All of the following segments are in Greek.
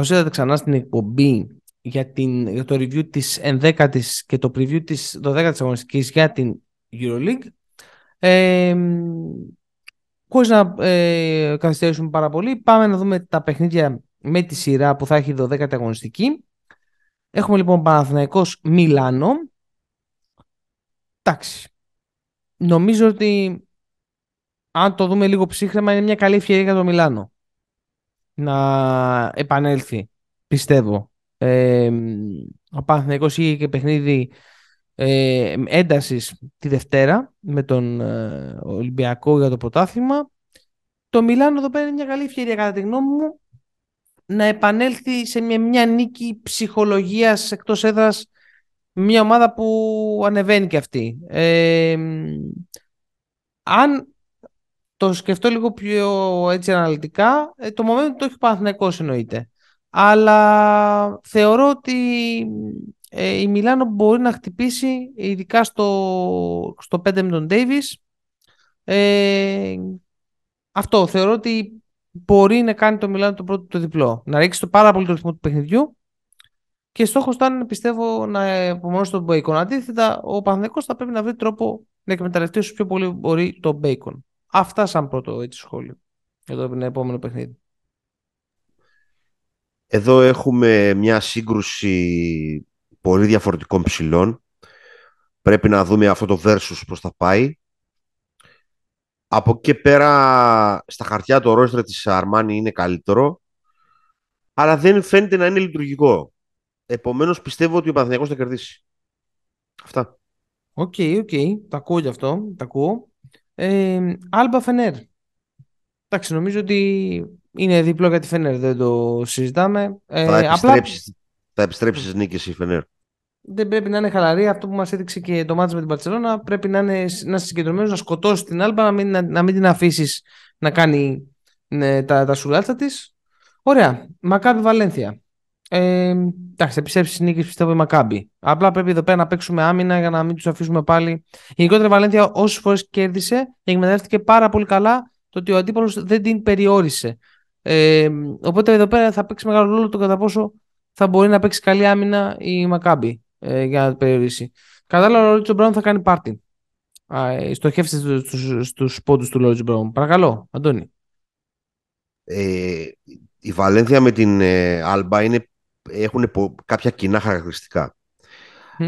Καλώς ήρθατε ξανά στην εκπομπή για, την, για το review της 11ης και το preview της 12ης αγωνιστικής για την EuroLeague. Ε, χωρίς να ε, καθυστερήσουμε πάρα πολύ, πάμε να δούμε τα παιχνίδια με τη σειρά που θα έχει η 12η αγωνιστική. Έχουμε λοιπόν Παναθηναϊκός Μιλάνο. Εντάξει. Νομίζω ότι αν το δούμε λίγο ψύχρεμα είναι μια καλή ευκαιρία για το Μιλάνο να επανέλθει, πιστεύω. Ε, ο Παναθηναϊκός είχε και παιχνίδι ε, έντασης τη Δευτέρα με τον ε, Ολυμπιακό για το πρωτάθλημα. Το Μιλάνο εδώ πέρα είναι μια καλή ευκαιρία κατά τη γνώμη μου να επανέλθει σε μια, μια νίκη ψυχολογίας εκτός έδρας μια ομάδα που ανεβαίνει και αυτή. Ε, αν το σκεφτώ λίγο πιο έτσι αναλυτικά, ε, το moment το έχει Παναθηναϊκός εννοείται. Αλλά θεωρώ ότι ε, η Μιλάνο μπορεί να χτυπήσει ειδικά στο, στο 5 με τον Davis. Ε, αυτό θεωρώ ότι μπορεί να κάνει το Μιλάνο το πρώτο το διπλό. Να ρίξει το πάρα πολύ το ρυθμό του παιχνιδιού και στόχος ήταν πιστεύω να απομονώσει τον Bacon. Αντίθετα, ο Παναθηναϊκός θα πρέπει να βρει τρόπο να εκμεταλλευτεί όσο πιο πολύ μπορεί το Bacon. Αυτά σαν πρώτο έτσι, σχόλιο για το επόμενο παιχνίδι. Εδώ έχουμε μια σύγκρουση πολύ διαφορετικών ψηλών. Πρέπει να δούμε αυτό το versus πώς θα πάει. Από εκεί πέρα, στα χαρτιά το ρόστρα της Αρμάνι είναι καλύτερο, αλλά δεν φαίνεται να είναι λειτουργικό. Επομένως, πιστεύω ότι ο Παναθηναϊκός θα κερδίσει. Αυτά. OK, okay, OK. Okay. Τα ακούω γι' αυτό. Τα ακούω. Άλμπα Φενέρ. Εντάξει, νομίζω ότι είναι διπλό για τη Φενέρ, δεν το συζητάμε. Ε, θα επιστρέψεις, θα επιστρέψεις νίκες η Φενέρ. Δεν πρέπει να είναι χαλαρή. Αυτό που μας έδειξε και το ματς με την Μπαρσελόνα πρέπει να είναι να συγκεντρωμένος, να σκοτώσεις την Άλμπα, να μην, να, μην την αφήσεις να κάνει ναι, τα, τα σουλάτσα της. Ωραία. Μακάβι Βαλένθια. Ε, εντάξει, θα επιστρέψει νίκης πιστεύω η Μακάμπη. Απλά πρέπει εδώ πέρα να παίξουμε άμυνα για να μην τους αφήσουμε πάλι. Γενικότερα η Βαλένθια όσες φορές κέρδισε, εκμεταλλεύτηκε πάρα πολύ καλά το ότι ο αντίπαλος δεν την περιόρισε. Ε, οπότε εδώ πέρα θα παίξει μεγάλο ρόλο το κατά πόσο θα μπορεί να παίξει καλή άμυνα η Μακάμπη ε, για να την περιορίσει. Κατάλαβα ο Ρίτσο Μπράουν θα κάνει πάρτι. Ε, στοχεύστε στους πόντους του Λόριτζ Μπράουν. Παρακαλώ, Αντώνη. Ε, η Βαλένθια με την ε, Άλμπα είναι έχουν κάποια κοινά χαρακτηριστικά.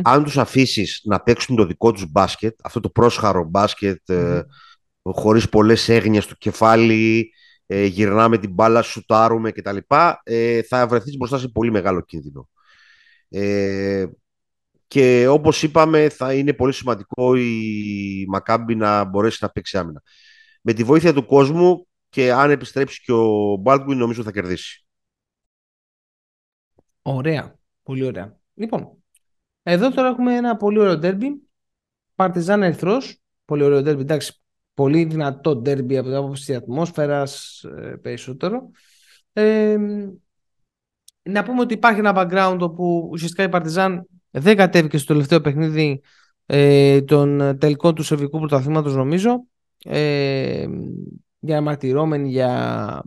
Αν τους αφήσεις να παίξουν το δικό τους μπάσκετ, αυτό το πρόσχαρο μπάσκετ, mm. χωρίς πολλές έγνοιες στο κεφάλι, ε, γυρνάμε την μπάλα, σουτάρουμε κτλ. Ε, θα βρεθείς μπροστά σε πολύ μεγάλο κίνδυνο. Ε, και όπως είπαμε θα είναι πολύ σημαντικό η Μακάμπη να μπορέσει να παίξει άμυνα. Με τη βοήθεια του κόσμου και αν επιστρέψει και ο Μπάλτγκουιν νομίζω θα κερδίσει. Ωραία. Πολύ ωραία. Λοιπόν, εδώ τώρα έχουμε ένα πολύ ωραίο ντέρμπι. Παρτιζάν Ερθρό. Πολύ ωραίο ντέρμπι. Εντάξει, πολύ δυνατό ντέρμπι από την άποψη της ατμόσφαιρας ε, περισσότερο. Ε, να πούμε ότι υπάρχει ένα background όπου ουσιαστικά η Παρτιζάν δεν κατέβηκε στο τελευταίο παιχνίδι ε, των τελικών του Σερβικού Πρωταθλήματος νομίζω ε, για μαρτυρώμενοι για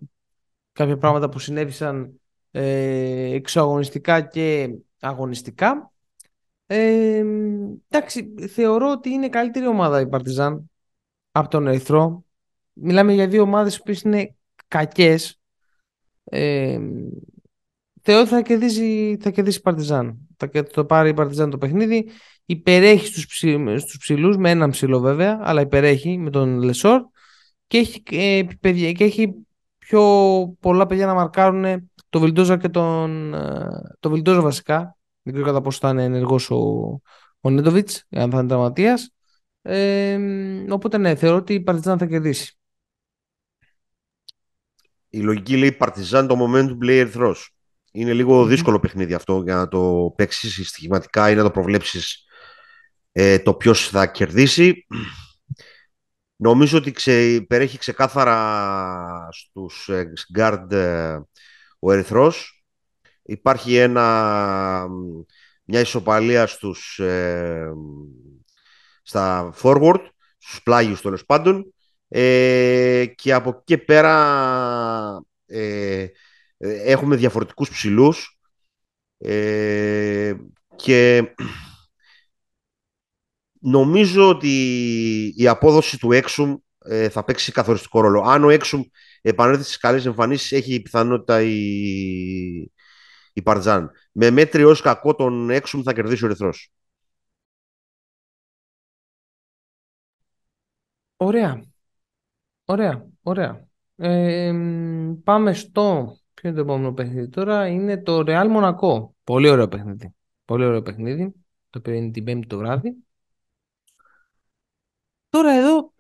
κάποια πράγματα που συνέβησαν ε, εξωαγωνιστικά και αγωνιστικά. Ε, εντάξει, θεωρώ ότι είναι καλύτερη ομάδα η Παρτιζάν από τον Ερυθρό. Μιλάμε για δύο ομάδες που είναι κακές. Ε, θεωρώ ότι θα κερδίσει, θα κερδίσει η Παρτιζάν. Θα το πάρει η Παρτιζάν το παιχνίδι. Υπερέχει στους, ψη, στους ψηλούς, με έναν ψηλό βέβαια, αλλά υπερέχει με τον Λεσόρ και έχει, ε, και έχει πιο πολλά παιδιά να μαρκάρουν το Βιλντόζα και τον. Ε, το Βιλντόζα βασικά. Δεν ξέρω κατά πόσο θα είναι ενεργός ο, ο Νέντοβιτς, αν θα είναι τραυματίας. Ε, οπότε ναι, θεωρώ ότι η Παρτιζάν θα κερδίσει. Η λογική λέει Παρτιζάν το momentum λέει ερθρό. Είναι λίγο δύσκολο παιχνίδι αυτό για να το παίξεις στοιχηματικά ή να το προβλέψεις ε, το ποιος θα κερδίσει. Νομίζω ότι ξε, περιέχει ξεκάθαρα στους ε, guard ε, ο Ερυθρός. Υπάρχει ένα, μια ισοπαλία στους, ε, στα forward, στους πλάγιους τέλος πάντων. Ε, και από εκεί και πέρα ε, έχουμε διαφορετικούς ψηλούς ε, και νομίζω ότι η απόδοση του Έξουμ ε, θα παίξει καθοριστικό ρόλο. Αν ο Έξουμ επανέλθει στις καλές εμφανίσεις, έχει πιθανότητα η, η Παρτζάν. Με μέτριο ως κακό τον Έξουμ θα κερδίσει ο Ερυθρός. Ωραία. Ωραία. Ωραία. Ε, πάμε στο... Ποιο είναι το επόμενο παιχνίδι τώρα; Είναι το Real Monaco. Πολύ ωραίο παιχνίδι. Πολύ ωραίο παιχνίδι. Το οποίο είναι την πέμπτη το βράδυ. Τώρα εδώ,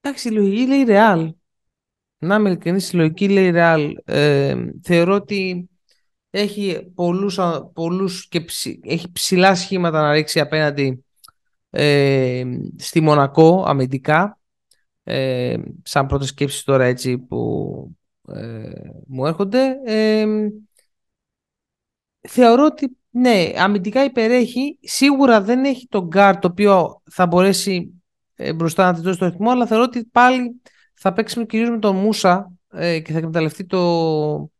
εντάξει, η λογική λέει Real. Να είμαι ειλικρινής, η λογική λέει Real. Ε, θεωρώ ότι έχει πολλούς, πολλούς και έχει ψηλά σχήματα να ρίξει απέναντι ε, στη Μονακό αμυντικά. Ε, σαν πρώτη σκέψη τώρα έτσι που ε, μου έρχονται. Ε, θεωρώ ότι ναι, αμυντικά υπερέχει. Σίγουρα δεν έχει τον γκαρντ το οποίο θα μπορέσει ε, μπροστά να τη δώσει το ρυθμό, αλλά θεωρώ ότι πάλι θα παίξει κυρίως με τον Μούσα ε, και θα εκμεταλλευτεί το,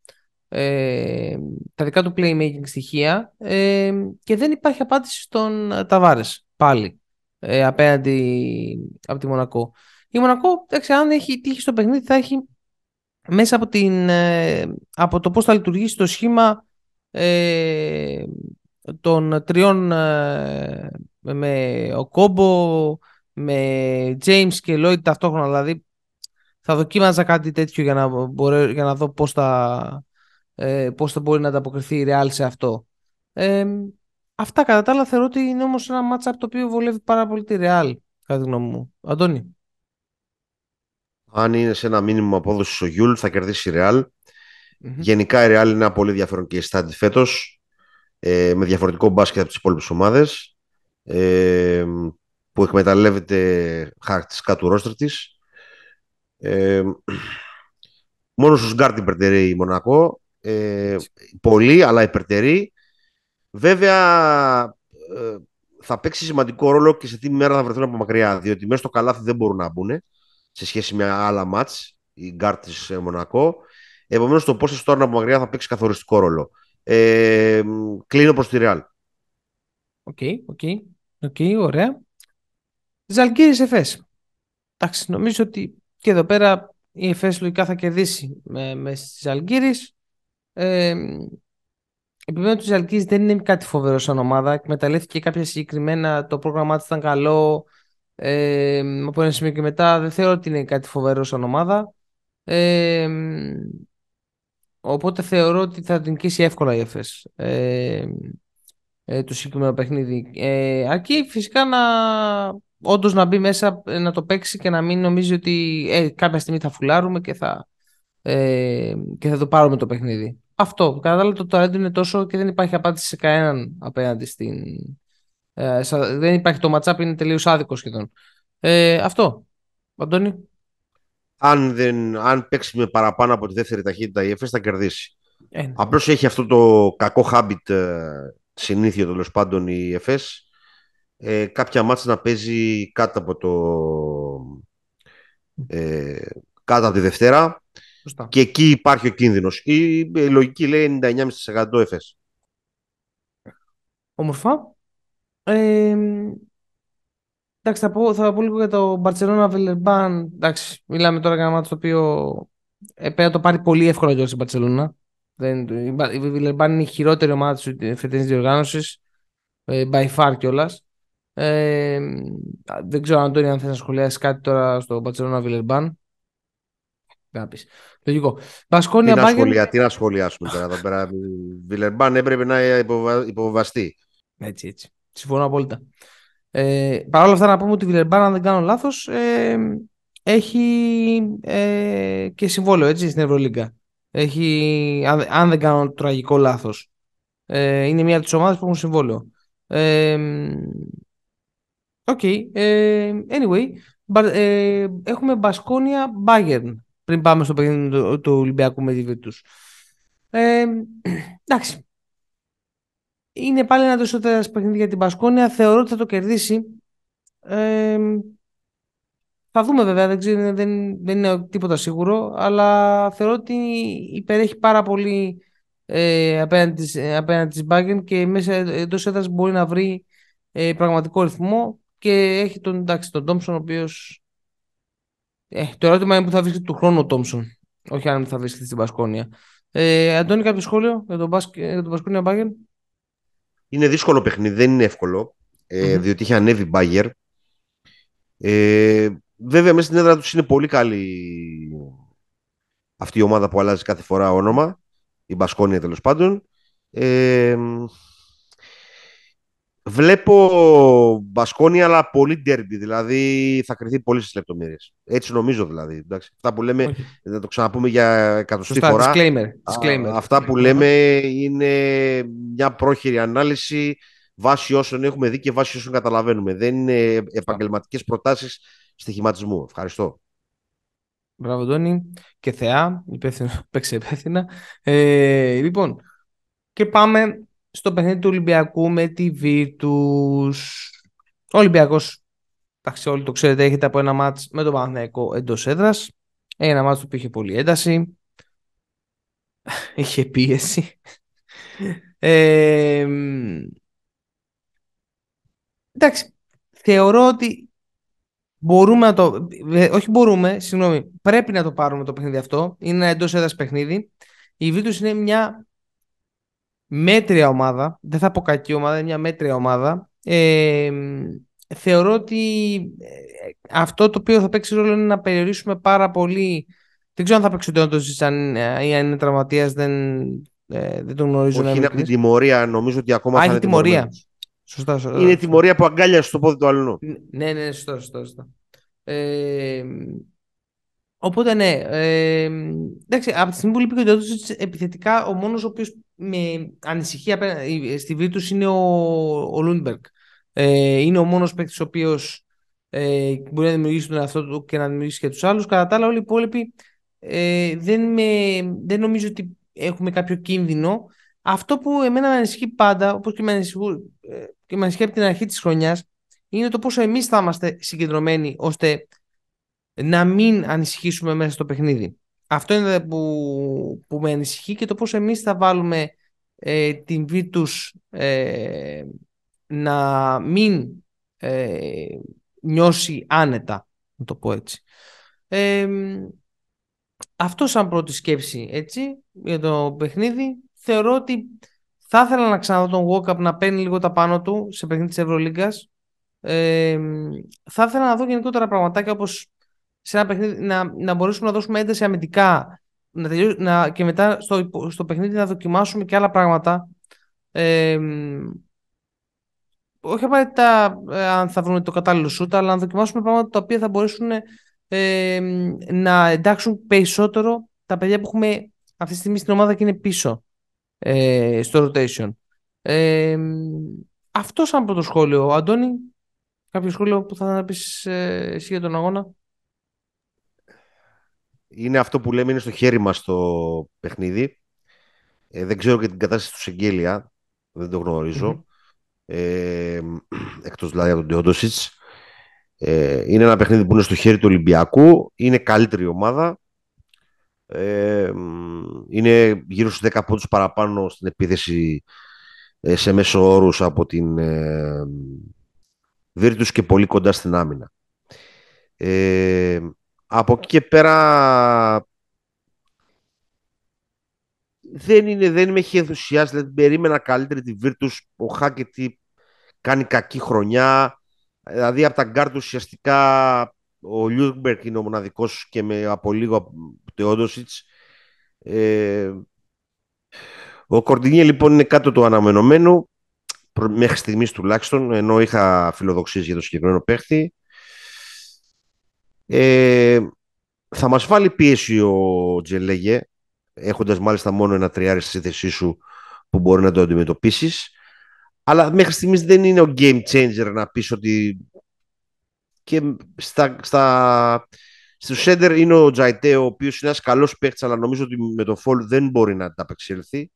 ε, τα δικά του playmaking στοιχεία ε, και δεν υπάρχει απάντηση στον Ταβάρες πάλι ε, απέναντι από τη Μονακό. Η Μονακό, εντάξει, αν έχει τύχει στο παιχνίδι θα έχει μέσα από, την, ε, από το πώς θα λειτουργήσει το σχήμα ε, των τριών ε, με ο Κόμπο, με James και Lloyd ταυτόχρονα. Δηλαδή θα δοκίμαζα κάτι τέτοιο για να, μπορέ, για να δω πώς θα, ε, πώς θα μπορεί να ανταποκριθεί η Real σε αυτό. Ε, αυτά κατά τα άλλα θεωρώ ότι είναι όμως ένα ματς από το οποίο βολεύει πάρα πολύ τη Real, κατά τη γνώμη μου. Αντώνη. Αν είναι σε ένα μίνιμουμ απόδοσης ο Γιούλ θα κερδίσει η Real. Γενικά η Real είναι ένα πολύ ενδιαφέρον case study φέτος. Ε, με διαφορετικό μπάσκετ από τις υπόλοιπες ομάδες. Ε, που εκμεταλλεύεται χαρακτηριστικά του ρόστερ της. Ε, μόνος στους γκαρντ υπερτερεί η Μονακό. Ε, πολύ, αλλά υπερτερεί. Βέβαια, ε, θα παίξει σημαντικό ρόλο και σε τι μέρα θα βρεθούν από μακριά. Διότι μέσα στο καλάθι δεν μπορούν να μπουν σε σχέση με άλλα ματς, η γκαρντ της ε, Μονακό. Επομένως, το πώς τώρα από μακριά θα παίξει καθοριστικό ρόλο. Ε, κλείνω προς τη Ρεάλ. OK, OK. OK, ωραία. Ζαλγκύρης Εφές. Εντάξει, νομίζω ότι και εδώ πέρα η Εφές λογικά θα κερδίσει με, με στις Ζαλγκύρης. Ε, Επιμένω ότι ο Ζαλγκύρης δεν είναι κάτι φοβερό σαν ομάδα. Εκμεταλλεύτηκε κάποια συγκεκριμένα, το πρόγραμμά της ήταν καλό. Ε, από ένα σημείο και μετά δεν θεωρώ ότι είναι κάτι φοβερό σαν ομάδα. Ε, οπότε θεωρώ ότι θα την νικήσει εύκολα η ΕΦΕΣ ε, ε, το συγκεκριμένο παιχνίδι. Ε, αρκεί φυσικά να όντως να μπει μέσα ε, να το παίξει και να μην νομίζει ότι ε, κάποια στιγμή θα φουλάρουμε και θα, ε, και θα το πάρουμε το παιχνίδι. Αυτό. Κατά τα το ταλέντο είναι τόσο και δεν υπάρχει απάντηση σε κανέναν απέναντι στην. Ε, δεν υπάρχει το matchup, είναι τελείως άδικο σχεδόν. Ε, αυτό. Αντώνη; Αν, δεν, αν παίξει με παραπάνω από τη δεύτερη ταχύτητα η ΕΦΕΣ θα κερδίσει. Ε, ναι. Απλώς έχει αυτό το κακό habit ε, συνήθιο τέλος πάντων η ΕΦΕΣ ε, κάποια μάτια να παίζει κάτω από το ε, κάτω από τη Δευτέρα και εκεί υπάρχει ο κίνδυνος. Η, η λογική λέει 99,5% ΕΦΕΣ. Όμορφα. Ε, εντάξει, θα πω, θα πω λίγο για το Barcelona Villeurbanne. Εντάξει, μιλάμε τώρα για ένα μάτι το οποίο ε, το πάρει πολύ εύκολα για την Barcelona. Δεν, η Villeurbanne είναι η χειρότερη ομάδα της φετινής διοργάνωσης. Ε, by far κιόλας. Ε, δεν ξέρω, Αντώνη, αν θες να σχολιάσεις κάτι τώρα στο Barcelona Villeurbanne. Λογικό. Μπασκόνια τι, να σχολιά, τι να σχολιάσουμε τώρα εδώ πέρα. Βιλερμπάν έπρεπε να υποβαστεί. Έτσι, έτσι. Συμφωνώ απόλυτα. Ε, Παρ' όλα αυτά να πούμε ότι η Βιλερμπάν, αν δεν κάνω λάθος, ε, έχει ε, και συμβόλαιο έτσι, στην Ευρωλίγκα. Έχει, αν, αν δεν κάνω τραγικό λάθος. Ε, είναι μία από τις ομάδες που έχουν συμβόλαιο. Ε, okay. Ε, anyway, ε, έχουμε Μπασκόνια Bayern πριν πάμε στο παιχνίδι του, του Ολυμπιακού με τη Βίρτους. Ε, εντάξει. Είναι πάλι ένα τόσο παιχνίδι για την Πασκόνια. Θεωρώ ότι θα το κερδίσει. Ε, Θα δούμε βέβαια, δεν, ξέρω, δεν, δεν είναι τίποτα σίγουρο, αλλά θεωρώ ότι υπερέχει πάρα πολύ ε, απέναντι, απέναντι της Bayern και μέσα εντός έδρας μπορεί να βρει ε, πραγματικό ρυθμό και έχει τον, εντάξει, τον Thompson ο οποίος ε, το ερώτημα είναι που θα βρίσκεται του χρόνου ο Thompson όχι αν θα βρίσκεται στην Πασκόνια ε, Αντώνη κάποιο σχόλιο για τον, για τον Πασκόνια Bayern είναι δύσκολο παιχνίδι, δεν είναι εύκολο ε, mm-hmm. διότι είχε ανέβει η Bayern ε, βέβαια μέσα στην έδρα τους είναι πολύ καλή αυτή η ομάδα που αλλάζει κάθε φορά όνομα η Μπασκόνια τέλος πάντων. Ε, βλέπω Μπασκόνια αλλά πολύ ντέρμπι, δηλαδή θα κρυθεί πολύ στις λεπτομέρειες. Έτσι νομίζω δηλαδή. Εντάξει. Αυτά που λέμε, να το ξαναπούμε για εκατοστή φορά. Disclaimer. disclaimer. αυτά που λέμε είναι μια πρόχειρη ανάλυση βάσει όσων έχουμε δει και βάσει όσων καταλαβαίνουμε. Δεν είναι επαγγελματικές προτάσεις στοιχηματισμού. Ευχαριστώ. Μπράβο, Τόνι. Και θεά, υπεύθυνο, παίξε υπεύθυνα. Ε, λοιπόν, και πάμε στο παιχνίδι του Ολυμπιακού με τη Βίρτους. Ο Ολυμπιακός, εντάξει όλοι το ξέρετε, έχετε από ένα μάτς με τον Παναθηναϊκό εντός έδρας. Ένα μάτς που είχε πολύ ένταση. είχε πίεση. Ε, εντάξει, θεωρώ ότι Μπορούμε να το. Όχι μπορούμε, συγγνώμη. Πρέπει να το πάρουμε το παιχνίδι αυτό. Είναι ένα εντός έδρας παιχνίδι. Η Βίτου είναι μια μέτρια ομάδα. Δεν θα πω κακή ομάδα, είναι μια μέτρια ομάδα. Ε, θεωρώ ότι ε, αυτό το οποίο θα παίξει ρόλο είναι να περιορίσουμε πάρα πολύ. Δεν ξέρω αν θα παίξει ο Τόντο αν, ή αν είναι τραυματίας, δεν, ε, δεν τον γνωρίζω. Όχι, είναι από την τιμωρία. Νομίζω ότι ακόμα Α, θα είναι τιμωρία. Σωστά, σωστά. Είναι τιμωρία που αγκάλιασε το πόδι του αλλού. Ναι, ναι, σωστά, σωστά. σωστά. Ε, οπότε ναι, ε, εντάξει, από τη στιγμή που λείπει και ο επιθετικά ο μόνος ο οποίος με ανησυχεί στη Βίρτους είναι ο, ο Λούντμπεργκ. Ε, είναι ο μόνος παίκτης ο οποίος ε, μπορεί να δημιουργήσει τον εαυτό του και να δημιουργήσει και τους άλλους. Κατά τα άλλα όλοι οι υπόλοιποι ε, δεν, με, δεν νομίζω ότι έχουμε κάποιο κίνδυνο. Αυτό που εμένα με ανησυχεί πάντα, όπως και με ανησυχεί, ε, και με ανησυχεί από την αρχή της χρονιάς, είναι το πόσο εμείς θα είμαστε συγκεντρωμένοι ώστε να μην ανησυχήσουμε μέσα στο παιχνίδι. Αυτό είναι που, που με ανησυχεί και το πόσο εμείς θα βάλουμε ε, την Βίτους ε, να μην ε, νιώσει άνετα, να το πω έτσι. Ε, αυτό σαν πρώτη σκέψη έτσι, για το παιχνίδι. Θεωρώ ότι θα ήθελα να ξαναδώ τον Walkup να παίρνει λίγο τα πάνω του σε παιχνίδι της Ευρωλίγκας ε, θα ήθελα να δω γενικότερα πραγματάκια όπως σε ένα παιχνίδι να, να μπορέσουμε να δώσουμε ένταση αμυντικά να να, και μετά στο, στο παιχνίδι να δοκιμάσουμε και άλλα πράγματα. Ε, όχι απαραίτητα ε, αν θα βρούμε το κατάλληλο σούτ, αλλά να δοκιμάσουμε πράγματα τα οποία θα μπορέσουν ε, να εντάξουν περισσότερο τα παιδιά που έχουμε αυτή τη στιγμή στην ομάδα και είναι πίσω ε, στο rotation. Ε, αυτό σαν πρώτο σχόλιο. Αντώνη, Κάποιο σχόλιο που θα να πεις ε, εσύ για τον αγώνα; Είναι αυτό που λέμε είναι στο χέρι μας το παιχνίδι. Ε, δεν ξέρω και την κατάσταση του Σεγγέλια. Δεν το γνωριζω Ε, εκτός δηλαδή από τον Τεόντοσιτς. Ε, είναι ένα παιχνίδι που είναι στο χέρι του Ολυμπιακού. Είναι καλύτερη ομάδα. Ε, είναι γύρω στους 10 πόντους παραπάνω στην επίθεση ε, σε μέσο όρους από την ε, Βίρτους και πολύ κοντά στην άμυνα. Ε, από εκεί και πέρα δεν, είναι, δεν με έχει ενθουσιάσει. Δηλαδή, περίμενα καλύτερη τη Βίρτους. Ο Χάκετ κάνει κακή χρονιά. Δηλαδή από τα γκαρντ ουσιαστικά ο Λούντμπεργκ είναι ο μοναδικός και με από λίγο Τεόντοσιτς. Ε, ο Κορντινιέ λοιπόν είναι κάτω του αναμενομένου μέχρι στιγμής τουλάχιστον, ενώ είχα φιλοδοξίες για το συγκεκριμένο παίχτη. Ε, θα μας βάλει πίεση ο Τζελέγε, έχοντας μάλιστα μόνο ένα τριάρι στη θέση σου που μπορεί να το αντιμετωπίσεις. Αλλά μέχρι στιγμής δεν είναι ο game changer να πεις ότι και στα, στα, στο Σέντερ είναι ο Τζαϊτέ, ο οποίος είναι ένας καλός παίχτης, αλλά νομίζω ότι με το Φόλ δεν μπορεί να ανταπεξέλθει.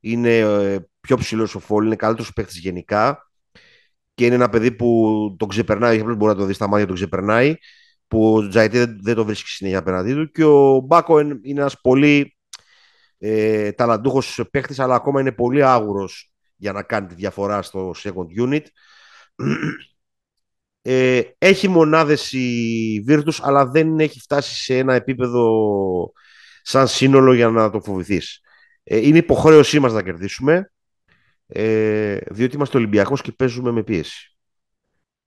Είναι ε, πιο ψηλός ο Φόλ, είναι καλύτερος παίχτη γενικά και είναι ένα παιδί που τον ξεπερνάει. Απλώ μπορεί να το δεις στα μάτια, τον ξεπερνάει. Που ο Τζαϊτέ δεν, δεν το βρίσκει συνέχεια απέναντί του και ο Μπάκο είναι ένας πολύ ε, ταλαντούχος παίχτης αλλά ακόμα είναι πολύ άγουρος για να κάνει τη διαφορά στο second unit. Ε, έχει μονάδες η Virtus αλλά δεν έχει φτάσει σε ένα επίπεδο σαν σύνολο για να το φοβηθείς. Ε, είναι υποχρέωσή μας να κερδίσουμε ε, διότι είμαστε Ολυμπιακός και παίζουμε με πίεση.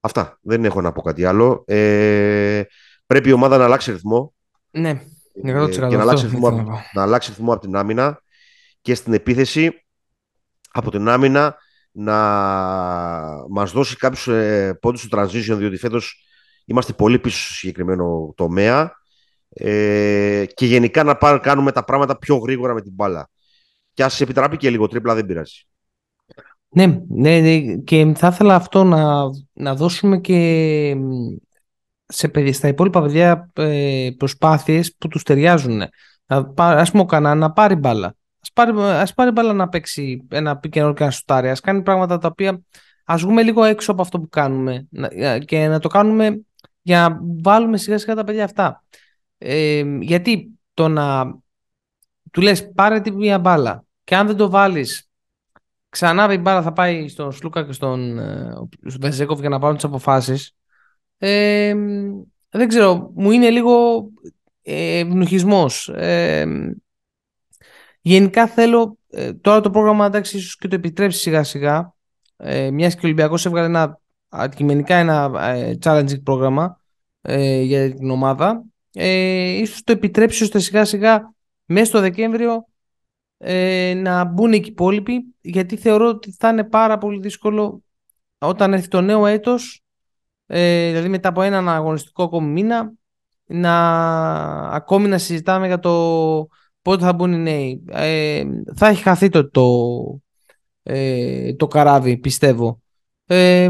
Αυτά. Δεν έχω να πω κάτι άλλο. Ε, πρέπει η ομάδα να αλλάξει ρυθμό. Ναι, ε, και να αλλάξει, ρυθμό, να αλλάξει ρυθμό από την άμυνα και στην επίθεση από την άμυνα να μας δώσει κάποιους ε, πόντους στο transition διότι φέτος είμαστε πολύ πίσω στο συγκεκριμένο τομέα ε, και γενικά να πάρ, κάνουμε τα πράγματα πιο γρήγορα με την μπάλα. Και ας επιτράπει και λίγο τρίπλα δεν πειράζει. Ναι, ναι, ναι, και θα ήθελα αυτό να, να δώσουμε και σε παιδιά, στα υπόλοιπα παιδιά ε, προσπάθειες που τους ταιριάζουν. Ας πούμε ο Κανά να πάρει μπάλα. Ας πάρει, ας πάρει μπάλα να παίξει ένα πικενό και να σουτάρει. Ας κάνει πράγματα τα οποία ας βγούμε λίγο έξω από αυτό που κάνουμε και να το κάνουμε για να βάλουμε σιγά σιγά τα παιδιά αυτά. Ε, γιατί το να του λες πάρε τη μία μπάλα και αν δεν το βάλεις Ξανά η μπάλα θα πάει στον Σλούκα και στον ε, Βεζέκοφ για να πάρουν τις αποφάσεις. Ε, δεν ξέρω, μου είναι λίγο ε, Ε, γενικά θέλω, ε, τώρα το πρόγραμμα εντάξει ίσως και το επιτρέψει σιγά σιγά, ε, μιας και ο Ολυμπιακός έβγαλε ένα αντικειμενικά ένα ε, challenging πρόγραμμα ε, για την ομάδα, ε, ίσως το επιτρέψει ώστε σιγά σιγά μέσα στο Δεκέμβριο ε, να μπουν εκεί οι υπόλοιποι γιατί θεωρώ ότι θα είναι πάρα πολύ δύσκολο όταν έρθει το νέο έτος ε, δηλαδή μετά από έναν αγωνιστικό ακόμη μήνα να ακόμη να συζητάμε για το πότε θα μπουν οι νέοι. Ε, θα έχει χαθεί το, το, ε, το καράβι πιστεύω. Ε,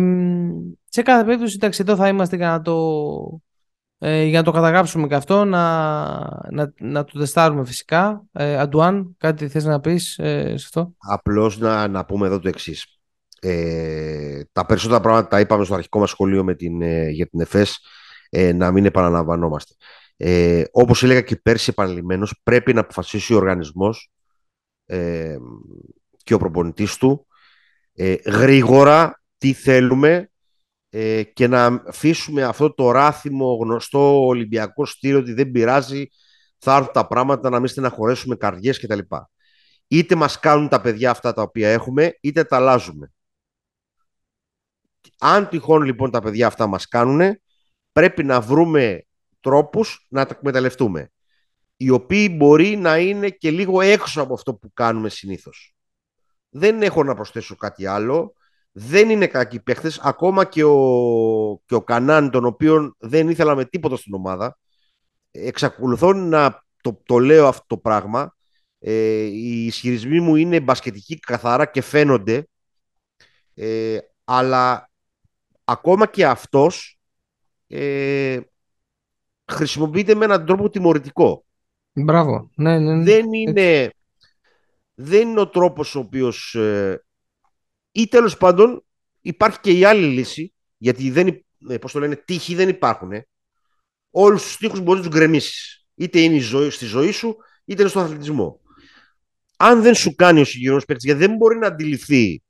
σε κάθε περίπτωση, εντάξει, εδώ θα είμαστε για να το, ε, για να το καταγράψουμε και αυτό, να, να, να το τεστάρουμε φυσικά. Ε, Αντουάν, κάτι θες να πεις ε, σε αυτό; Απλώς να, να πούμε εδώ το εξής. Ε, τα περισσότερα πράγματα τα είπαμε στο αρχικό μας σχολείο με την, ε, για την ΕΦΕΣ, ε, να μην επαναλαμβανόμαστε. Ε, όπως έλεγα και πέρσι επανειλημμένος, πρέπει να αποφασίσει ο οργανισμός ε, και ο προπονητής του ε, γρήγορα τι θέλουμε ε, και να αφήσουμε αυτό το ράθιμο γνωστό Ολυμπιακό στήριο ότι δεν πειράζει, θα έρθουν τα πράγματα να μην στεναχωρέσουμε καρδιές κτλ. Είτε μας κάνουν τα παιδιά αυτά τα οποία έχουμε, είτε τα αλλάζουμε. Αν τυχόν λοιπόν τα παιδιά αυτά μας κάνουν, πρέπει να βρούμε τρόπους να τα εκμεταλλευτούμε. Οι οποίοι μπορεί να είναι και λίγο έξω από αυτό που κάνουμε συνήθως. Δεν έχω να προσθέσω κάτι άλλο δεν είναι κακοί παίχτες. Ακόμα και ο, και ο Κανάν, τον οποίο δεν ήθελα με τίποτα στην ομάδα, εξακολουθώ να το, το λέω αυτό το πράγμα. Ε, οι ισχυρισμοί μου είναι μπασκετικοί καθαρά και φαίνονται. Ε, αλλά ακόμα και αυτός ε, χρησιμοποιείται με έναν τρόπο τιμωρητικό. Μπράβο. Ναι, ναι, ναι. Δεν, είναι, δεν είναι ο τρόπος ο οποίος ε, ή τέλος πάντων υπάρχει και η άλλη λύση, γιατί δεν, ε, πώς το λένε, τύχοι δεν υπάρχουν. Ε. Όλους τους τείχου μπορείς να τους γκρεμίσεις. Είτε είναι η ζωή, στη ζωή σου, είτε είναι στον αθλητισμό. Αν δεν σου κάνει ο συγκεκριμένος παίκτης, γιατί δεν μπορεί να αντιληφθεί,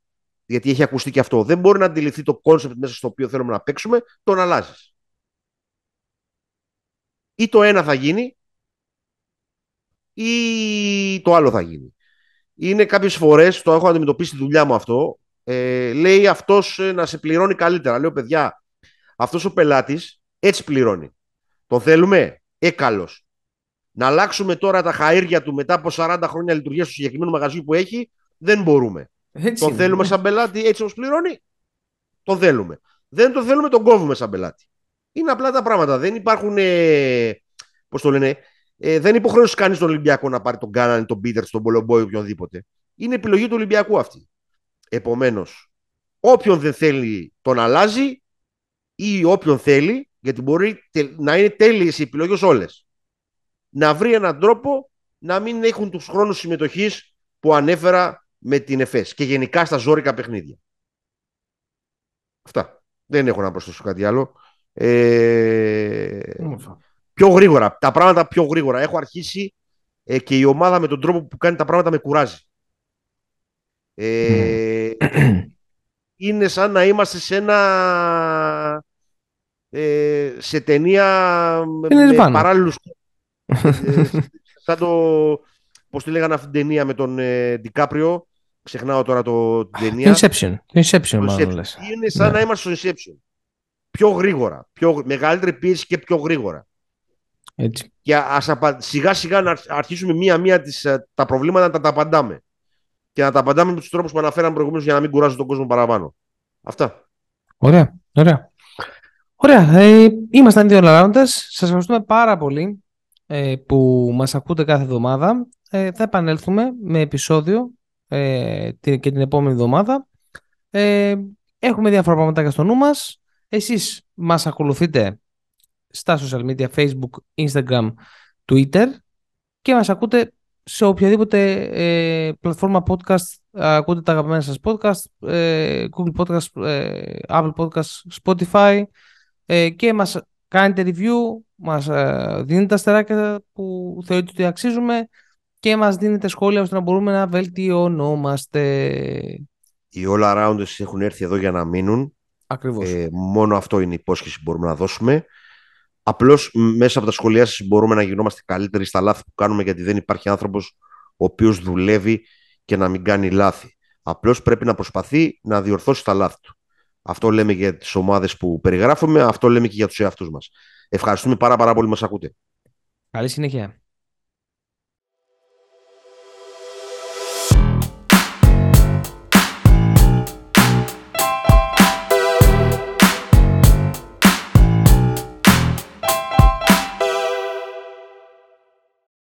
γιατί έχει ακουστεί και αυτό, δεν μπορεί να αντιληφθεί το κόνσεπτ μέσα στο οποίο θέλουμε να παίξουμε, τον αλλάζεις. Ή το ένα θα γίνει, ή το άλλο θα γίνει. Είναι κάποιες φορές, το έχω αντιμετωπίσει στη δουλειά μου αυτό, ε, λέει αυτός ε, να σε πληρώνει καλύτερα. Λέω, παιδιά, αυτός ο πελάτης έτσι πληρώνει. Το θέλουμε, ε, καλώς. Να αλλάξουμε τώρα τα χαΐρια του μετά από 40 χρόνια λειτουργίας του συγκεκριμένου μαγαζιού που έχει, δεν μπορούμε. Έτσι τον θέλουμε σαν πελάτη έτσι όπως πληρώνει, τον θέλουμε. Δεν το θέλουμε, τον κόβουμε σαν πελάτη. Είναι απλά τα πράγματα. Δεν υπάρχουν. Ε, Πώς το λένε, ε, δεν υποχρεώσεις κανείς τον Ολυμπιακό να πάρει τον Κάναν, τον Πίτερ, τον Πολομπόη, οποιονδήποτε. Είναι επιλογή του Ολυμπιακού αυτή. Επομένως, όποιον δεν θέλει τον αλλάζει ή όποιον θέλει, γιατί μπορεί να είναι τέλειες οι επιλογές όλες, να βρει έναν τρόπο να μην έχουν τους χρόνους συμμετοχής που ανέφερα με την ΕΦΕΣ και γενικά στα ζώρικα παιχνίδια. Αυτά. Δεν έχω να προσθέσω κάτι άλλο. Ε, πιο γρήγορα. Τα πράγματα πιο γρήγορα. Έχω αρχίσει ε, και η ομάδα με τον τρόπο που κάνει τα πράγματα με κουράζει. Ε, είναι σαν να είμαστε σε ένα ε, σε ταινία είναι με παράλληλους ε, σαν το πώς τη λέγανε αυτή την ταινία με τον ε, Ντικάπριο ξεχνάω τώρα το, την ταινία. Inception, Inception, μάλλον λες. είναι σαν ναι. να είμαστε στο Inception. Πιο γρήγορα, πιο, μεγαλύτερη πίεση και πιο γρήγορα. Έτσι. και ας σιγά σιγά να αρχίσουμε μία-μία ε, τα προβλήματα να τα απαντάμε και να τα απαντάμε με τους τρόπους που αναφέραμε προηγουμένως για να μην κουράζουν τον κόσμο παραπάνω αυτά Ωραία, ωραία. Ωραία, ε, ήμασταν δύο rounders. Σας ευχαριστούμε πάρα πολύ ε, που μας ακούτε κάθε εβδομάδα. Ε, θα επανέλθουμε με επεισόδιο ε, και την επόμενη εβδομάδα. Ε, έχουμε διάφορα πράγματα στο νου μας. Εσείς μας ακολουθείτε στα social media, Facebook, Instagram, Twitter και μας ακούτε σε οποιαδήποτε ε, πλατφόρμα podcast ακούτε τα αγαπημένα σας podcast, ε, Google Podcast, ε, Apple Podcast, Spotify ε, και μας κάνετε review, μας ε, δίνετε τα στεράκια που θεωρείτε ότι αξίζουμε και μας δίνετε σχόλια ώστε να μπορούμε να βελτιωνόμαστε. Οι all arounders έχουν έρθει εδώ για να μείνουν. Ακριβώς. Ε, μόνο αυτό είναι η υπόσχεση που μπορούμε να δώσουμε. Απλώς μέσα από τα σχολεία σας μπορούμε να γινόμαστε καλύτεροι στα λάθη που κάνουμε γιατί δεν υπάρχει άνθρωπος ο οποίος δουλεύει και να μην κάνει λάθη. Απλώς πρέπει να προσπαθεί να διορθώσει τα λάθη του. Αυτό λέμε για τις ομάδες που περιγράφουμε, αυτό λέμε και για τους εαυτούς μας. Ευχαριστούμε πάρα πάρα πολύ που μας ακούτε. Καλή συνέχεια.